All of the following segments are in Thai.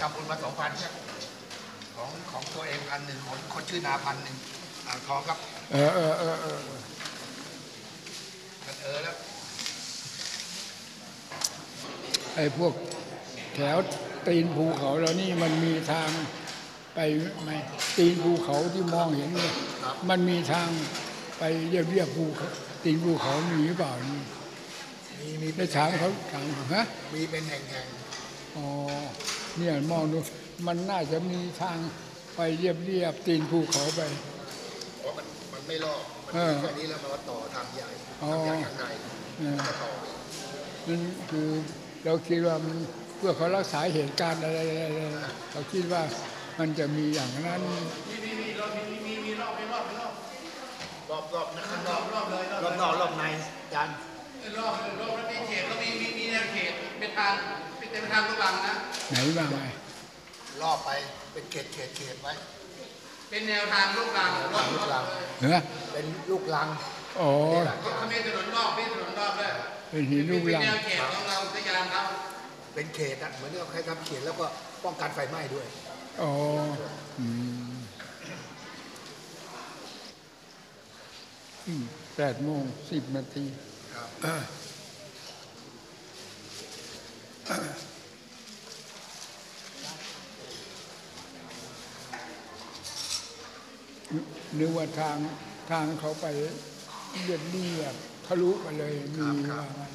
ทำบุญมาสองพันเนี่ยของของตัวเองพันหนึ่งของคนชื่อนาพันหนึ่งอ่างทองครับ เออเออเออเออมันเออแล้วไอ้พวกแถวตีนภูเขาแล้วนี่มันมีทางไปไหมตีนภูเขาที่มองเห็นเนี่ยมันมีทางไปเรียบเรียบภูเขาตีนภูเขามีหรือเปล่านี่มีมีได้ถามเขาถามฮะมีเป็นแห่งอ๋อ เนี่ยมองดูมันน่าจะมีทางไปเรียบเรียบตีนภูเขาไปๆเพราะมันมันไม่รอบมันเอมีอแค่นี้แล้วมันก็ต่อทางใหญ่อ๋อทางใหญ่ข้างในเออก็ต่อนั่นคือเราคิดว่ามันเพื่อเขารักษาเหตุการณ์อะไรๆๆเราคิดว่ามันจะมีอย่างนั้นรอบรอบนะข้างนอกรอบเลยรอบนอกรอบในจานรอบรอบแล้วมีเขตก็มีมีมีแนวเขตเป็นทาง เป็นทางลูกลังนะ ไหนบ้างไงรอบไปเป็นเขตเขตเขตไว้ เป็นแนวทางลูกลังรอบลูกลังเหรอเป็นลูกลังอ๋อเขามีถนนรอบมีถนนรอบด้วยเป็นหินลูกเป็นลังแนวเขตของเราสยามครับเป็นเขตอะเหมือนกับใครทำเขตแล้วก็ป้องกันไฟไหม้ด้วยอ๋ออืมอืมแปดโมงสิบนาทีครับ เออ นึกว่าทางทางเขาไปเรียบเรียบทะลุไปเลยมีว่างั้น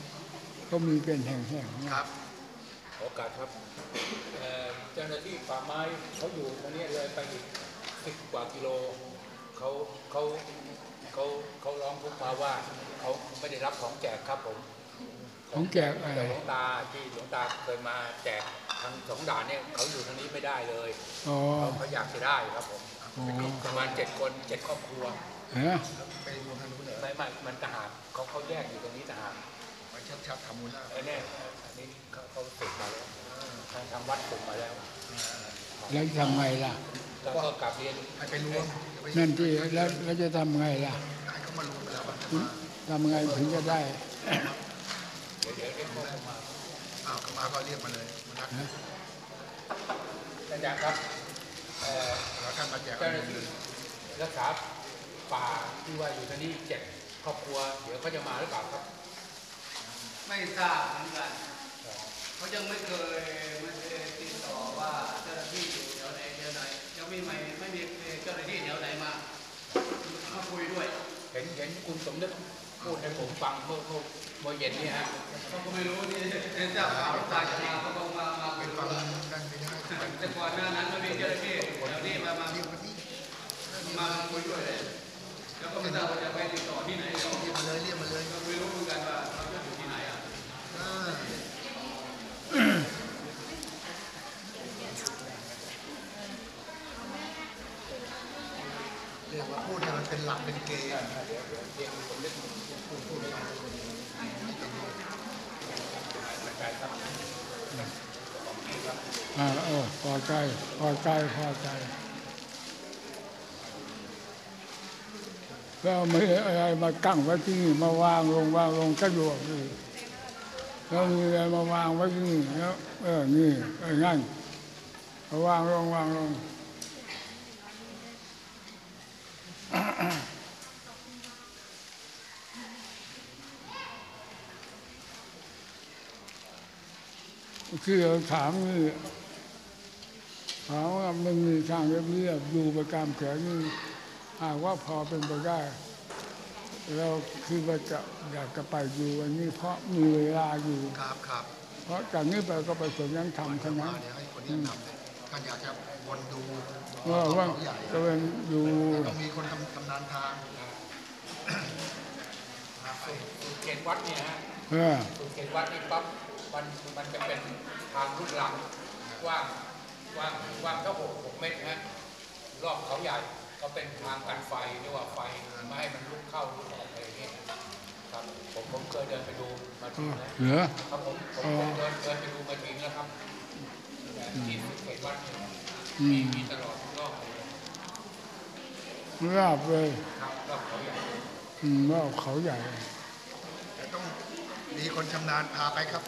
ก็มีเป็นแห่งๆนะครับโอกาสครับเอ่อเจ้าหน้าที่ป่าไม้เขาอยู่ตรงนี้เลยไปอีกสิบกว่ากิโลเขาเขาเขาเขาร้องทุกข์มาว่าเขาไม่ได้รับของแจกครับผมของแจกอะไรแต่หลวงตาที่หลวงตาเคยมาแจกทางสองด่านเนี่ยเขาอยู่ทางนี้ไม่ได้เลยอ๋อเขาเขาอยากจะได้ครับผมอ๋อ ประมาณเจ็ดคนเจ็ดครอบครัวฮะไปรวมทางนู้นเหรอไม่ไม่มันต่างหากเขาเขาแยกอยู่ตรงนี้ต่างหากไปชัดชัดๆทำมูลแล้วไอ้เนี่ยอันนี้เขาเขาฝึกมาแล้วทางทางวัดฝึกมาแล้วแล้วทำไงล่ะก็ก็กลับเรียนให้ไปรวมเดี๋ยวไปนั่นที่แล้วแล้วจะทำไงล่ะให้เขามารวมกันแล้วทำไงถึงจะได้เดี๋ยวเดี๋ยวเรียกพวกเขามาอ้าวเขามาก็เรียกมาเลยมานัดอาจารย์ครับ เอ่อเราท่านมาแจกเจ้าหน้าที่รักษาป่าที่ว่าอยู่ที่นี่เจ็ดครอบครัว เดี๋ยวเขาจะมาหรือเปล่าครับ ไม่ทราบเหมือนกันเขายังไม่เคยไม่เคยติดต่อว่าเจ้าหน้าที่อยู่แถวไหนแถวไหนยังไม่ไม่ไม่มีเจ้าหน้าที่แถวไหนมามาคุยด้วย เห็นเห็นคุณสมนึกพูดให้ผมฟังเมื่อเมื่อเมื่อเย็นนี้ฮะเขาก็ไม่รู้นี่เจ้าข่าวตาจะมาเขาก็มามาไปคุยฟัง แต่ก่อนหน้านั้นมันมีเจ้าหน้าที่แถวนี้มามามาคุยด้วยเลยแล้วก็ไม่ทราบว่าจะไปติดต่อที่ไหนเราเรียกมาเลยเรียกมาเลยก็ไม่รู้เหมือนกันว่าเขาจะอยู่ที่ไหนอะเรียกว่าพูดให้มันเป็นหลักเป็นเกณฑ์อ่าเออพอใจพอใจพอใจแล้วไม่อะไรมากั้งไว้ที่นี่มาวางลงวางลงสะดวกนี่แล้วมีอะไรมาวางไว้ที่นี่แล้วเออนี่เอองั้นมาวางลงวางลงคือถามนี่ ถามว่ามันมีทางเรียบๆอยู่ประกามแขนนี่หากว่าพอเป็นไปได้เราคือว่าจะอยากจะไปอยู่วันนี้เพราะมีเวลาอยู่ครับครับเพราะจากนี้ไปก็ไปสวนยังทำทั้งมานั้นเดี๋ยวให้คนนี้ทำเลยท่านอยากจะวนดูว่าว่าเขาใหญ่จะเป็นอยู่ต้องมีคนทำทำนานทางมาไปสูตรเขตวัดเนี่ยฮะเออสูตรเขตวัดนี่ปั๊บมันมันจะเป็นทางลูกลังกว้างก ว้างกว้างเท่าหกหกเมตรฮะรอบเขาใหญ่ก็เป็นทางกันไฟเรียกว่าไฟไม่ให้มันลุกเข้าลุกออกอะไรอย่างเงี้ยครับผมผมเคยเดินไปดูมาเอทีอแล้วเหลือครับผมผมอ๋อเดินเดินไปดูมาทีแล้วครับที่สูตรเขตวัดเนี่ยอืมีมมีตลอดรอบเลยราบเลยครับรอบเขาใหญ่อืมรอบเขาใหญ่แต่ต้องมีคนชำนาญพาไปครับ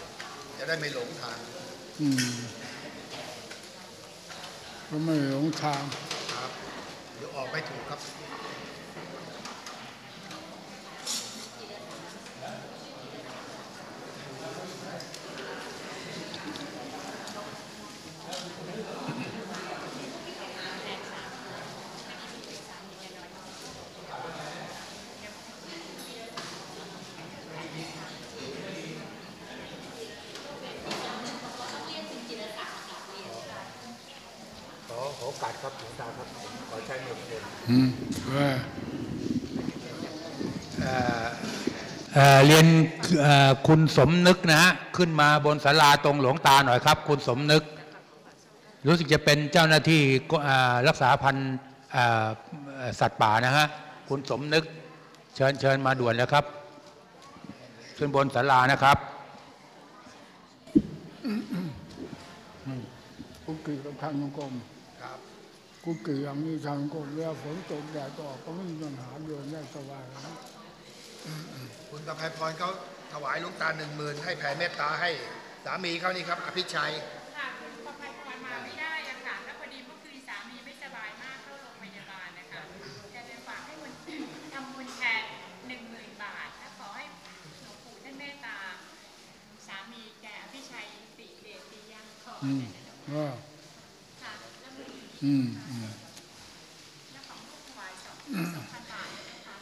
จะได้ไม่หลงทาง อืม ก็ไม่หลงทางครับเดี๋ยวออกไม่ถูกครับ ข อขอโอกาสครับหลวงตาครับขอใช้มือเป็นอืมว่าเอ่อเอ่อเรียนเอ่อคุณสมนึกนะฮะขึ้นมาบนศาลาตรงหลวงตาหน่อยครับ คุณสมนึก รู้สึกจะเป็นเจ้าหน้าที่ก็อ่ารักษาพันธุ์อ่าเอ่อสัตว์ป่านะฮะคุณสมนึก เชิญเชิญมาด่วนแล้วครับ ขึ้นบนศาลานะครับกุฏิกับทางกรมครับ กุฏิอย่างนี้ทางกรมแล้วฝนตกแดดออกก็ไม่มีปัญหาเดินได้สบายนะคุณประภัยพรเขาถวายหลุงตาหนึ่งหมื่นให้แผ่เมตตาให้สามีเขานี่ครับอภิชัยค่ะคุณประภัยพรมาไม่ได้อะค่ะแล้วพอดีเมื่อคืนสามีไม่สบายมากเข้าโรงพยาบาลนะคะจะเลยฝากให้คุณทำบุญแทนหนึ่งหมื่นบาทและขอให้หลวงปู่ท่านเมตตา สามีแกพี่ชัยติเดชติยังขออืมเนี่ยนะคะว่าค่ะแล้วมืออืมอืม แล้วของลูกถวายสองสองพันบาทนะคะ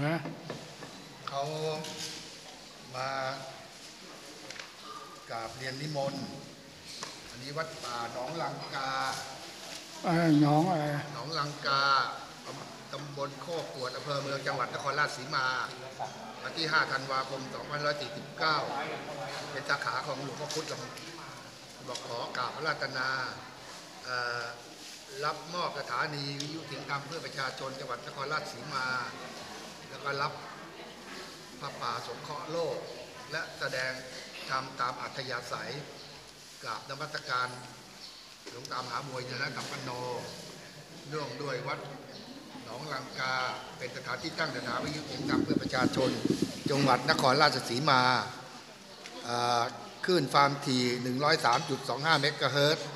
ฮะ เขามากราบเรียนนิมนต์ อันนี้วัดป่า หนองลังกาไอ้น้องอะไรหนองลังกาตำบลโคกกวดอำเภอเมืองจังหวัดนครราชสีมาวันที่ 5 ธันวาคม 2549 เป็นสาขาของหลวงพ่อพุธลำบอกขอกราบพระราตนาเอ่อรับมอบสถานีวิทยุถึงธรรมเพื่อประชาชนจังหวัดนครราชสีมา แล้วก็รับพระป่าสงเคราะห์โลก และแสดงธรรมตามอัธยาศัยกราบนมัสการ หลวงตามหาบวยเจริญกัมปโนเนื่องด้วยวัดหนองลังกา เป็นสถานที่ตั้งสถาวิทยุเสียงดังเพื่อประชาชน จังหวัดนครราชสีมาอ่าคลื่นฟาร์มที103.25 เมกะเฮิรตซ์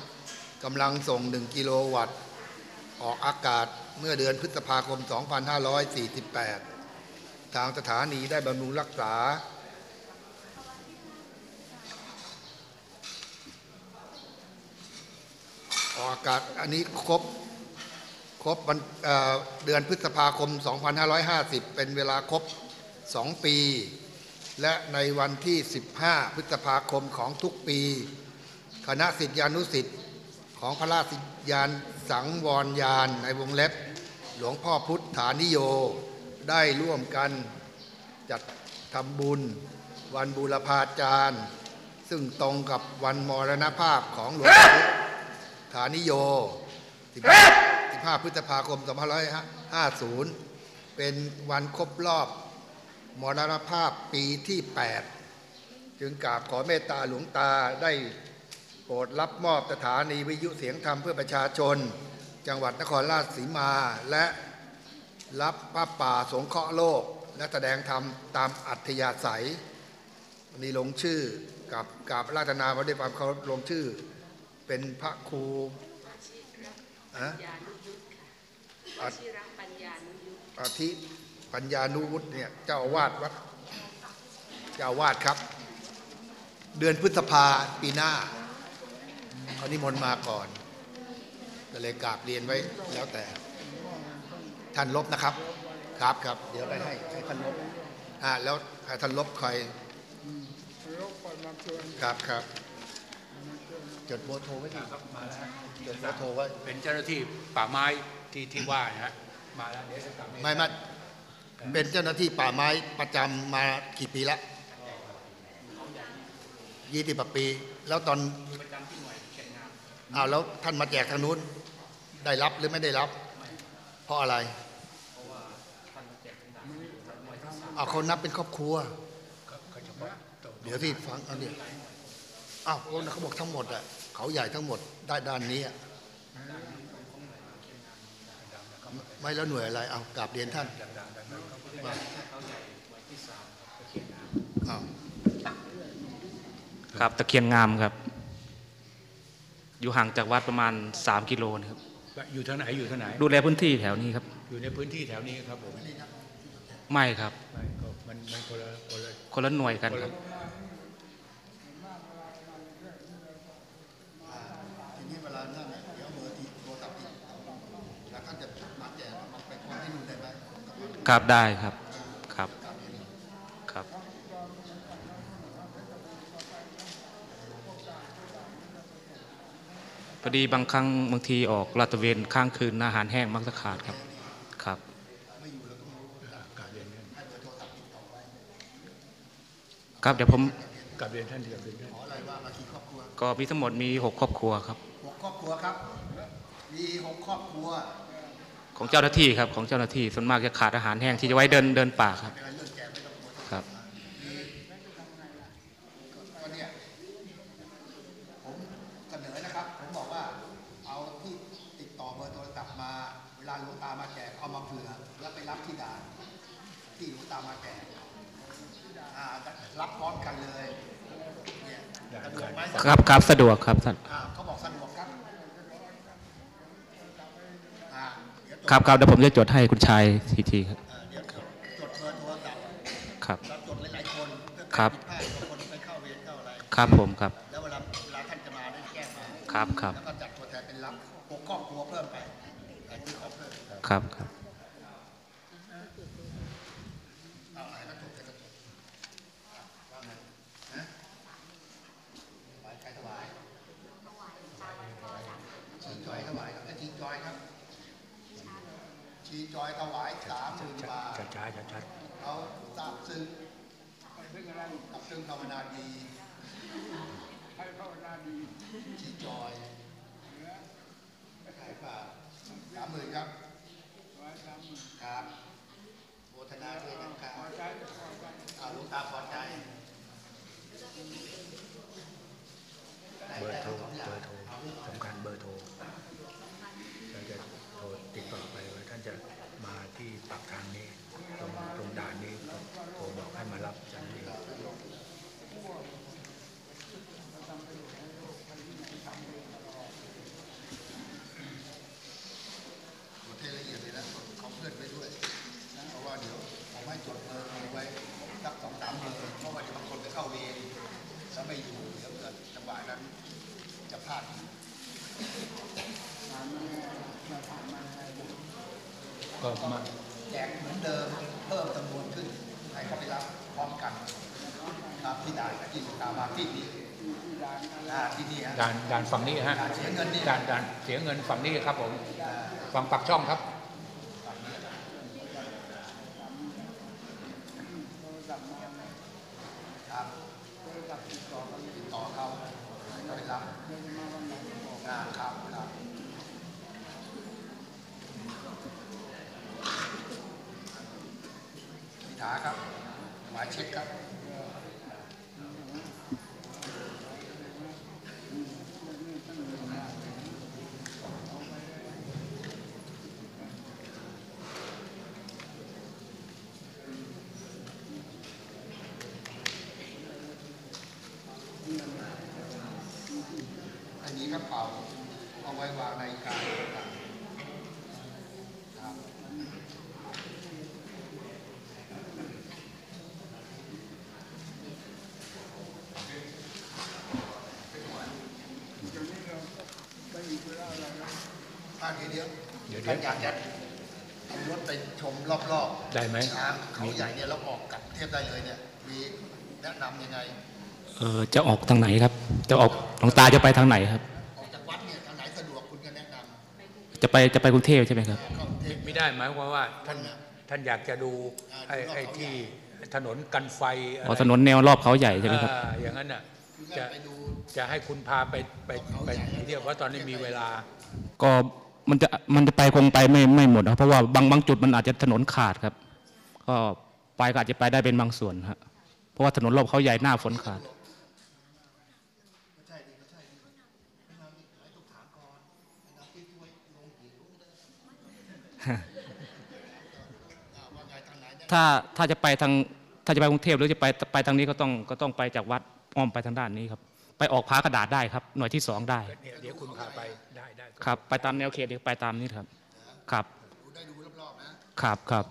กำลังส่ง 1 กิโลวัตต์ ออกอากาศเมื่อเดือนพฤษภาคม 2548 ทางสถานีได้บำรุงรักษา ออกอากาศอันนี้ครบครบวันเเดือนพฤษภาคม 2550 เป็นเวลาครบ 2 ปี และในวันที่ 15 พฤษภาคมของทุกปี คณะสิทธิานุสิทธิ์ของพระราชยานสังวรยานในวงเล็บ หลวงพ่อพุทธานิโย ได้ร่วมกันจัดทำบุญ วันบูรพาจารย์ ซึ่งตรงกับวันมรณภาพของหลวงพ่อ ฐานิโย 15 พฤษภาคม 2550 เป็นวันครบรอบมรณภาพปีที่ 8 จึงกราบขอเมตตาหลวงตาได้โปรดรับมอบสถานีวิทยุเสียงธรรมเพื่อประชาชน จังหวัดนครราชสีมา และรับป้าป่าสงเคราะห์โลก และแสดงธรรมตามอัธยาศัยวันนี้ลงชื่อกับกราบราตนาว่าด้วยความเคารพลงชื่อ เป็นพระครูอะอาทิปัญญานุวุฒิเนี่ยเจ้าอาวาสวัดเจ้าอาวาสครับ เดือนพฤษภาปีหน้าเขานิมนต์มาก่อนก็เลยกราบเรียนไว้แล้วแต่ ท่านลบนะครับ ครับครับเดี๋ยวไปให้ให้ท่านลบอ่าแล้วให้ท่านลบคอยยกไปมาเกินครับครับ จดโบอร์โทรไว้ดิครับมาแล้วจดโบอร์โทรไว้เป็นเจ้าหน้าที่ป่าไม้ที่ที่ว่านะฮะมาแล้วเดี๋ยวจะกลับไม่ไม่เป็นเจ้าหน้าที่ป่าไม้ประจำมากี่ปีแล้วยี่สิบปี แล้วตอนอ้าวแล้วท่านมาแจกทางนู้น ได้รับหรือไม่ได้รับ เพราะอะไรอ้าวเขานับเป็นครอบครัว เดี๋ยวที่ฟังเอาเดี๋ยวอ้าวเขาเขาบอกทั้งหมดอะ เขาใหญ่ทั้งหมดได้ด้านนี้อะไม่แล้วหน่วยอะไรเอากราบเรียนท่านว่าอ้าวครับตะเคียนงามครับ อยู่ห่างจากวัดประมาณ 3 กิโลนะครับ อยู่ทางไหนอยู่ทางไหน ดูแลพื้นที่แถวนี้ครับ อยู่ในพื้นที่แถวนี้ครับผม ไม่ครับไม่ก็มันมันคนละคนละคนละหน่วยกันครับ ทีนี้เวลานั่นน่ะเดี๋ยวเบอร์ที่โทรศัพท์อีกแล้วท่านจะมาแจกมันไปคนที่นู่นได้ไหม ครับได้ครับครับครับ พอดีบางครั้งบางทีออกลาดตระเวนข้างคืนอาหารแห้งมักจะขาดครับครับกราบเรียนท่านครับเดี๋ยวผมกราบเรียนท่านกราบเรียนท่านขออะไรว่ามากี่ครอบครัวก็มีทั้งหมดมี6ครอบครัวครับหกครอบครัวครับ มีหกครอบครัว ของเจ้าหน้าที่ครับของเจ้าหน้าที่ส่วนมากจะขาดอาหารแห้งที่จะไว้เดินเดินป่าครับเป็นเรื่องแกไม่ต้องกลัวครับก็เนี่ยผมเสนอนะครับผมบอกว่าเอาที่ติดต่อเบอร์โทรศัพท์มาเวลาหลวงตามาแจกเอามาเผื่อแล้วไปรับที่ด่านที่หลวงตามาแจกอ่ารับพร้อมกันเลยเนี่ยสะดวกไหมครับครับสะดวกครับท่าน อ่าเขาบอกสะดวกครับอ่าเดี๋ยวจด ครับครับเดี๋ยวผมจะจดให้คุณชายทีทีครับเอ่อเดี๋ยวจดจดเบอร์โทรศัพท์ครับเราจดหลายๆคนเพื่อครับการผิดพลาดของคนไปเข้าเวรเข้าอะไรครับผมครับ แล้วเวลาเวลาท่านจะมาได้แก้มาครับครับแล้วก็จัดตัวแทนเป็นรับหกครอบครัวเพิ่มไปแต่ที่เขาเพิ่มครับครับ เอาอะไรก็จบเลยก็จบอะว่าไงนะถวายใครถวายชีจอยถวายครับชีจอยครับ ชีจอยถวายสามหมื่นบาทชัดชัดชัดเขาทราบซึ้งทราบซึ้งภาวนาดีให้ภาวนาดีชีจอยขายป่าสามหมื่นครับครับโมทนาด้วยนะครับพอใจอใจเอาลูกตาพอใจเบอร์โทรเบอร์โทรที่ปากทางนี้ ตรงตรงด่าน น ฝั่งนี้ฮะด่านเสียเงินนี่ด่านด่านเสียเงินฝั่งนี้ครับผมฝั่งปากช่องครับครับติดต่อเขาให้เขาไปรับอ่าครับครับพิธาครับ หมายเช็คครับ อันนี้ครับเป่าเอาไว้วางในการต่างๆครับ ภาคเดียว เดี๋ยวท่านอยากจะเอารถไปชมรอบๆได้ไหมช้างเขาใหญ่เนี่ยแล้วออกกลับเทพได้เลยเนี่ยมีแนะนำยังไงเออจะออกทางไหนครับ จะออกหลวงตาจะไปทางไหนครับออกจากวัดเนี่ยทางไหนสะดวกคุณก็แนะนำจะไปจะไปกรุงเทพใช่ไหมครับเข้ากรุงเทพไม่ได้หมายความว่าท่านท่านอยากจะดูอ่าไอ้ดูรอบไอ้ที่ถนนกันไฟอะไรอ๋อถนนแนวรอบเขาใหญ่ใช่ไหมครับอ่าอย่างนั้นน่ะคือจะไปดูจะให้คุณพาไปไปไปเที่ยวว่าตอนนี้มีเวลา ก็ มันจะมันจะไปคงไปไม่ไม่หมดครับเพราะว่าบางบางจุดมันอาจจะถนนขาดครับ ก็ไปก็อาจจะไปได้เป็นบางส่วนครับเพราะว่าถนนรอบเขาใหญ่หน้าฝนขาดถ้าถ้าจะไปทางถ้าจะไปกรุงเทพหรือจะไปไปทางนี้ก็ต้องก็ต้องไปจากวัดอ้อมไปทางด้านนี้ครับ ไปออกพากระดาษได้ครับ หน่วยที่สองได้เนี่ยเดี๋ยวคุณพาไปได้ได้ครับ ไปตามแนวเขตเดี๋ยวไปตามนี้ครับ ครับดูได้ดูรอบๆนะครับครับ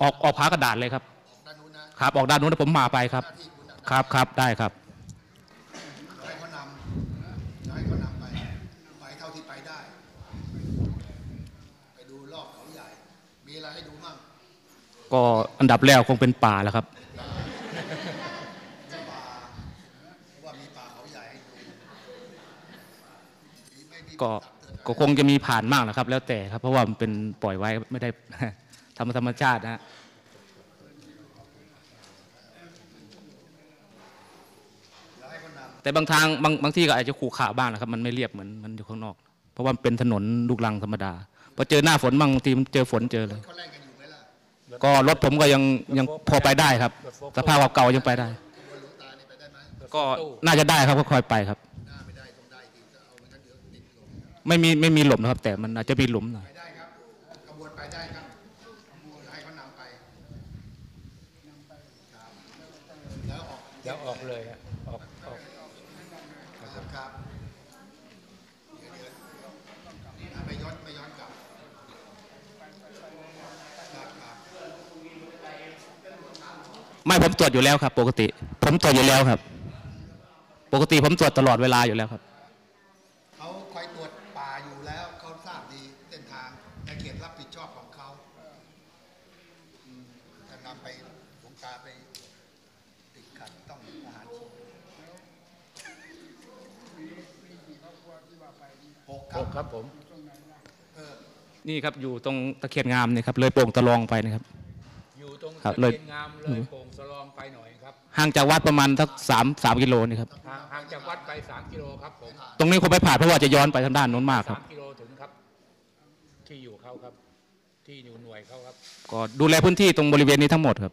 ออกออกพากระดาษเลยครับด้านนู้นนะครับ ออกด้านนู้นนะผมมาไปครับหน้าที่คุณน่ะครับครับได้ครับให้เขานำให้เขานำไปไปเท่าที่ไปได้ ไปดูรอบเขาใหญ่ มีอะไรให้ดูมั่งก็อันดับแรกคงเป็นป่าแล้วครับ ป่าว่ามีป่าเขาใหญ่ให้ดูมีไม่มี ก็สัตว์เตือนก็คงจะมีผ่านมากนะครับ แล้วแต่ครับ เพราะว่ามันเป็นปล่อยไว้ไม่ได้ ธรรมธรรมชาตินะฮะแล้วให้เขานำแต่บางทางบางบางที่ก็อาจจะขู่ขาบ้างนะครับ มันไม่เรียบเหมือนมันอยู่ข้างนอก เพราะว่ามันเป็นถนนลูกรังธรรมดาพอเจอหน้าฝนบางทีมันเจอฝนเจอเลยเขาแล่นกันอยู่ไหมล่ะก็รถผมก็ยังยังพอไปได้ครับ สภาพเก่าๆยังไปได้ขบวนหลวงตานี่ไปได้ไหมก็น่าจะได้ครับก็ค่อยไปครับ ไม่มีไม่มีหลุมนะครับ แต่มันอาจจะมีหลุมหน่อยไปได้ครับขบวนไปได้ครับให้เขานำไปครับแล้วออกเดี๋ยวออกเลยฮะออกออกครับครับเดี๋ยวเดี๋ยวอะไม่ย้อนไม่ย้อนกลับครับครับไม่ผมตรวจอยู่แล้วครับ ปกติ ผมตรวจอยู่แล้วครับ ปกติผมตรวจตลอดเวลาอยู่แล้วครับ เขาคอยตรวจป่าอยู่แล้วเขาทราบดีเส้นทางในเขตรับผิดชอบของเขาอืมจะนำไปหลวงตาไปติดขัดต้องอาหารหกค ห รับ กครับผม เออ นี่ครับอยู่ตรงตะเคียนงามเนี่ยครับเลยโป่งตะลองไปนะครับ อยู่ตรงครับตะเลย เคียนงามเลยโป่งสลองไปหน่อยครับห่างจากวัดประมาณสักสามสามกิโลนี่ครับห่างห่างจากวัดไป 3 กิโลครับผมตรงนี้คงไม่ผ่านเพราะว่าจะย้อนไปทางด้านโน้นมากครับ 3กิโลถึงครับ ที่อยู่เขาครับ ที่อยู่หน่วยเขาครับ ก็ดูแลพื้นที่ตรงบริเวณนี้ทั้งหมดครับ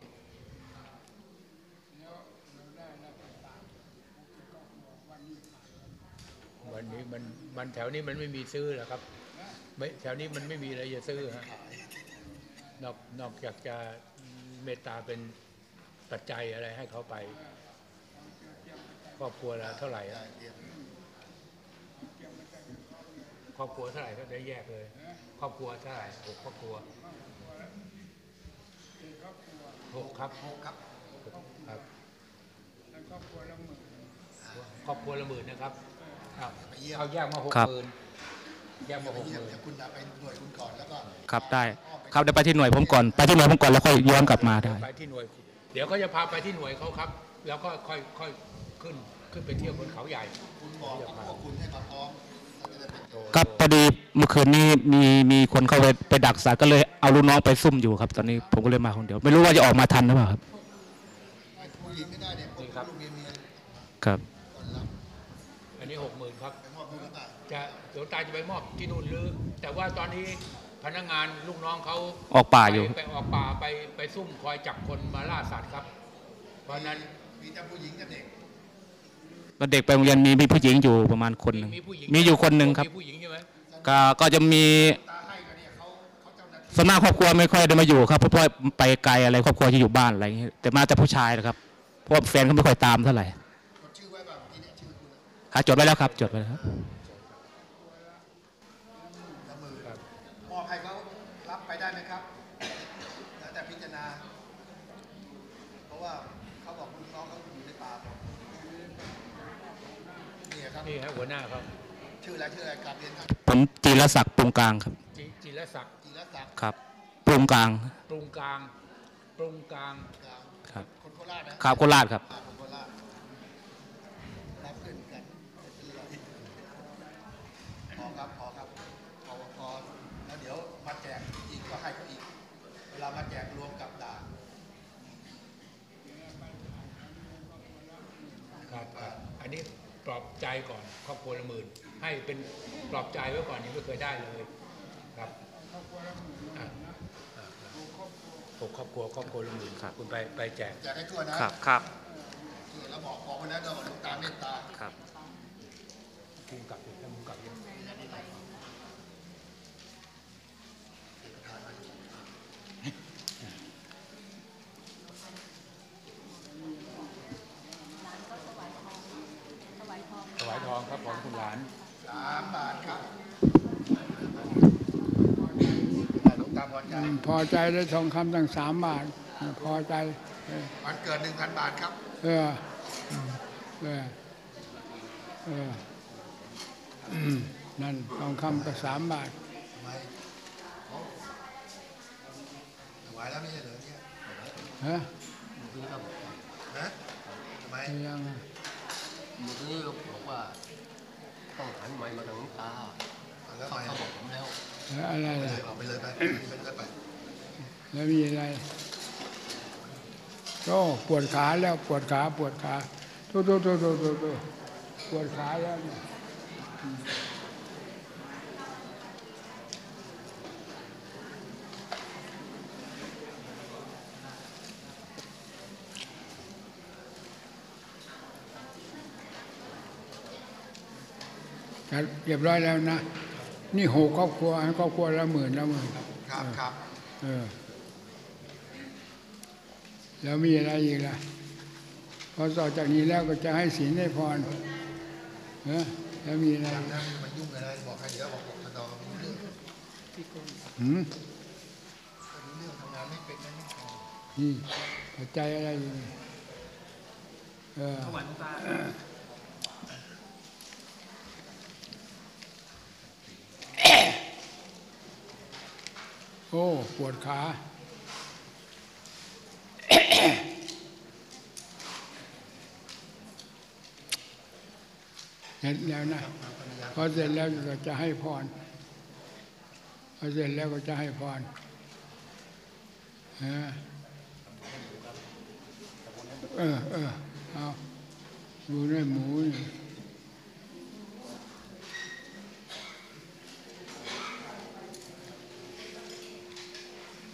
วันนี้มันมันแถวนี้มันไม่มีซื้อหรอกครับ ไม่แถวนี้มันไม่มีอะไรจะซื้อฮะนอกนอกจากจะเมตตาเป็นปัจจัยอะไรให้เขาไป ครอบครัวละเท่าไหร่อะครอบครัวเท่าไหร่ก็ได้แยกเลย ครอบครัวเท่าไหร่หกครอบครัวหกครับหกครับครับแล้วก็ครัวละหมื่นครอบครัวละหมื่นนะครับอ้าวไปเยี่ยมเอาแยกมาหกครับหมื่น แยกมาไปหกหเยี่ยมมื่นเดี๋ยวคุณจะไปหน่วยคุณก่อนแล้วก็ครับได้ ครับเดี๋ยวไปที่หน่วยผมก่อนไปที่หน่วยผมก่อนแล้วค่อยย้อนกลับมาได้ ไปที่หน่วย เดี๋ยวเขาจะพาไปที่หน่วยเขาครับ แล้วก็ค่อยค่อยขึ้นขึ้นไปเที่ยวบนเขาใหญ่คุณบอกกับพวกคุณให้มาพร้อมเราจะได้เป็นโอ้ครับพอดีเมื่อคืนนี้มีมีคนเข้าไปไปดักสัตว์ก็เลยเอาลูกน้องไปซุ่มอยู่ครับ ตอนนี้ผมก็เลยมาคนเดียว ไม่รู้ว่าจะออกมาทันหรือเปล่าครับผู้หญิงไม่ได้เนี่ยพวกลูกเมียเมียครับก่อนรับ อันนี้หกหมื่นครับ ไปมอบเงินก็ได้ จะเดี๋ยวตาจะไปมอบที่นู่นหรือ แต่ว่าตอนนี้พนักงานลูกน้องเขาออกป่าอยู่ ไปไปออกป่าไปไปซุ่มคอยจับคนมาล่าสัตว์ครับ เพราะฉะนั้นมีแต่ผู้หญิงกับเด็กแล้วเด็กไปโรงเรียนมีมีผู้หญิงอยู่ประมาณคนหนึ่งมีผู้หญิงมีอยู่คนหนึ่งครับมีผู้หญิงใช่ไหมก็ก็จะมีตาให้กันเนี่ยเขาเขาเจ้าหน้าที่ส่วนมากครอบครัวไม่ค่อยได้มาอยู่ครับเพราะว่าไปไกลอะไรครอบครัวจะอยู่บ้านอะไรอย่างเงี้ยแต่มาแต่ผู้ชายนะครับเพราะว่าแฟนเขาไม่ค่อยตามเท่าไหร่จดชื่อไว้แบบที่เนี่ยชื่อคุณครับจดไว้แล้วครับจดไว้แล้ว นี่ครับนี่ฮะหัวหน้าครับชื่ออะไรชื่ออะไรกราบเรียนท่านผมจีรศักดิ์ปรุงกลางครับจิจิรศักดิ์จีรศักดิ์ครับปรุงกลาง ปรุงกลางปรุงกลางกลางครับคนโคราชนะข่าวโคราชครับอ่าคนโคราชรับขึ้นกันไม่เป็นไรพอครับพอครับพอพอแล้วเดี๋ยวมาแจกอีกก็ให้เขาอีก เวลามาแจกรวมกับด่านครับครับอันนี้ ปลอบใจก่อนครอบครัวละหมื่นให้เป็นปลอบใจไว้ก่อนยังไม่เคยได้เลยครับอะอะหกครอบครัวครอบครัวละหมื่นคุณไปไปแจกแจกให้ทั่วนะครับครับทั่วแล้วบอกบอกไว้นะเราหลวงตาเมตตาครับภูมิกับท่านภูมิกับยัง ทานมา หลาน สามบาทครับแต่หลวงตาพอ ใจอืมพอใจได้ทองคำตั้งสามบาท พอใจเออวันเกิดหนึ่งพันบาทครับ เอออืมเออเอออืมนั่นทองคำก็สามบาททำไมเขาถวายแล้วไม่ใช่เหรอเนี่ยฮะฮะทำไมยังอะเมื่อกี้ก็บอกว่าต้องหันไม้มาทางหลวงตาเอาแล้วเขาไปเขาบอกผมแล้วแล้วอะไรเลล่ะยออกไปเลยไปไปเลย ไปแล้วมีอะไร ก็ปวดขาแล้วปวดขาปวดขาโตโตโตโตโตโตปวดขาแล้วเนี่ยอืมครับเรียบร้อยแล้วนะ นี่หกครอบครัวให้ครอบครัวละหมื่นละหมื่นครับครับเออ แล้วมีอะไรอีกล่ะพอต่อจากนี้แล้วก็จะให้ศีลให้พรเออแล้วมีอะไรดังนั้นมายุ่งอะไรบอกให้เดี๋ยวบอกบอกกระดองรู้เรื่องหืมรู้เรื่องทำงานไม่เป็นนะนี่นี่ปัจจัยอะไรอยู่เออโอ้ ปวดขา เสร็จแล้วนะพอเสร็จแล้วก็จะให้พรพอเสร็จแล้วก็จะให้พรเออเออเออเอาดูด้วยหมูนี่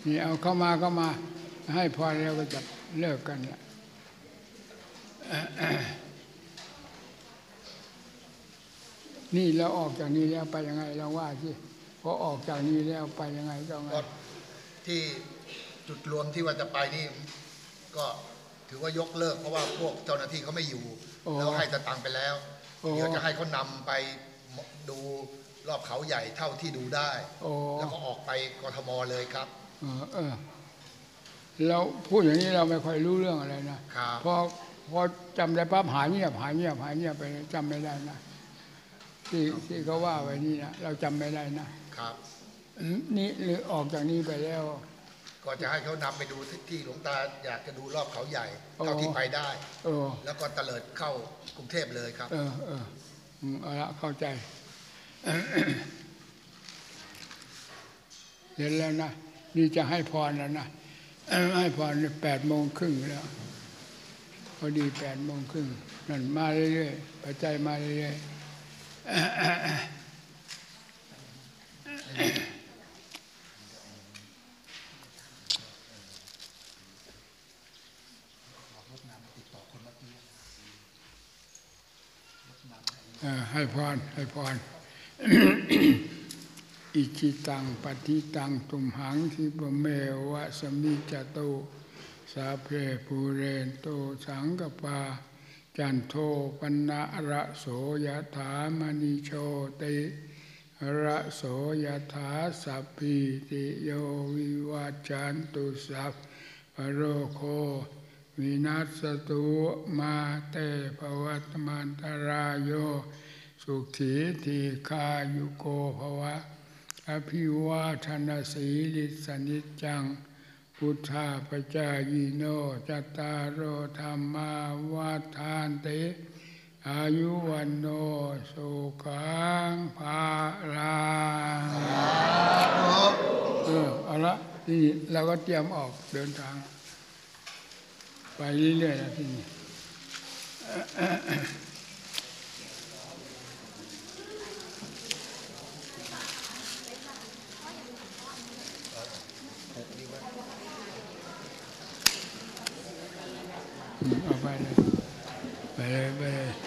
นี่เอาเข้ามาเข้ามา ให้พรแล้วก็จะเลิกกันละ นี่เราออกจากนี้แล้วไปยังไงเราว่าสิพอออกจากนี้แล้วไปยังไงก็ไงก็ที่จุดรวมที่ว่าจะไปนี่ก็ถือว่ายกเลิก เพราะว่าพวกเจ้าหน้าที่เขาไม่อยู่โอ้แล้วให้สตังค์ไปแล้วโอ้เดี๋ยวจะให้เขานำไปดูรอบเขาใหญ่เท่าที่ดูได้โอ้แล้วก็ออกไปกทมเลยครับเออเออเราพูดอย่างนี้เราไม่ค่อยรู้เรื่องอะไรนะครับพอพอจำได้ปั๊บหายเงียบหายเงียบหายเงียบไปเลยจำไม่ได้นะ ที่ที่เขาว่าไว้นี่นะเราจำไม่ได้นะครับ อืมนี่หรือออกจากนี้ไปแล้ว ก็จะให้เขานำไปดูที่ที่หลวงตาอยากจะดูรอบเขาใหญ่โอ้เท่าที่ไปได้ เออ แล้วก็เตลิดเข้ากรุงเทพเลยครับ เออเอออืมเอาละเข้าใจ เห็นแล้วนะนี่จะให้พรแล้วนะเอ้อให้พรแปดโมงครึ่งแล้ว พอดีแปดโมงครึ่งนั่นมาเรื่อยๆปัจจัยมาเรื่อยๆเออ ให้พรให้พรอิจิตังปฏิตังตุมหังทิปะเมวะสมิจโต สาเพปูเรนโตสังกปา จันโทปนะระโสยถามณิโชติระโสยถาสัพพิติโยวิวัจจันตุสัพพโรโควินัสตุมาเตภวัตมันตรายโยสุขีทีคายุโกภวะอภิวาทนาสีลิสนิจจัง พุทธาปจายโนจตารโอธรรมาวาทานเตอายุวันโนสุขังภาลังเออเอาละทีนี้เราก็เตรียมออกเดินทาง ไปเรื่อยๆนะที่นี่ เอาไปเลยไปเลยไปเลยไม่มี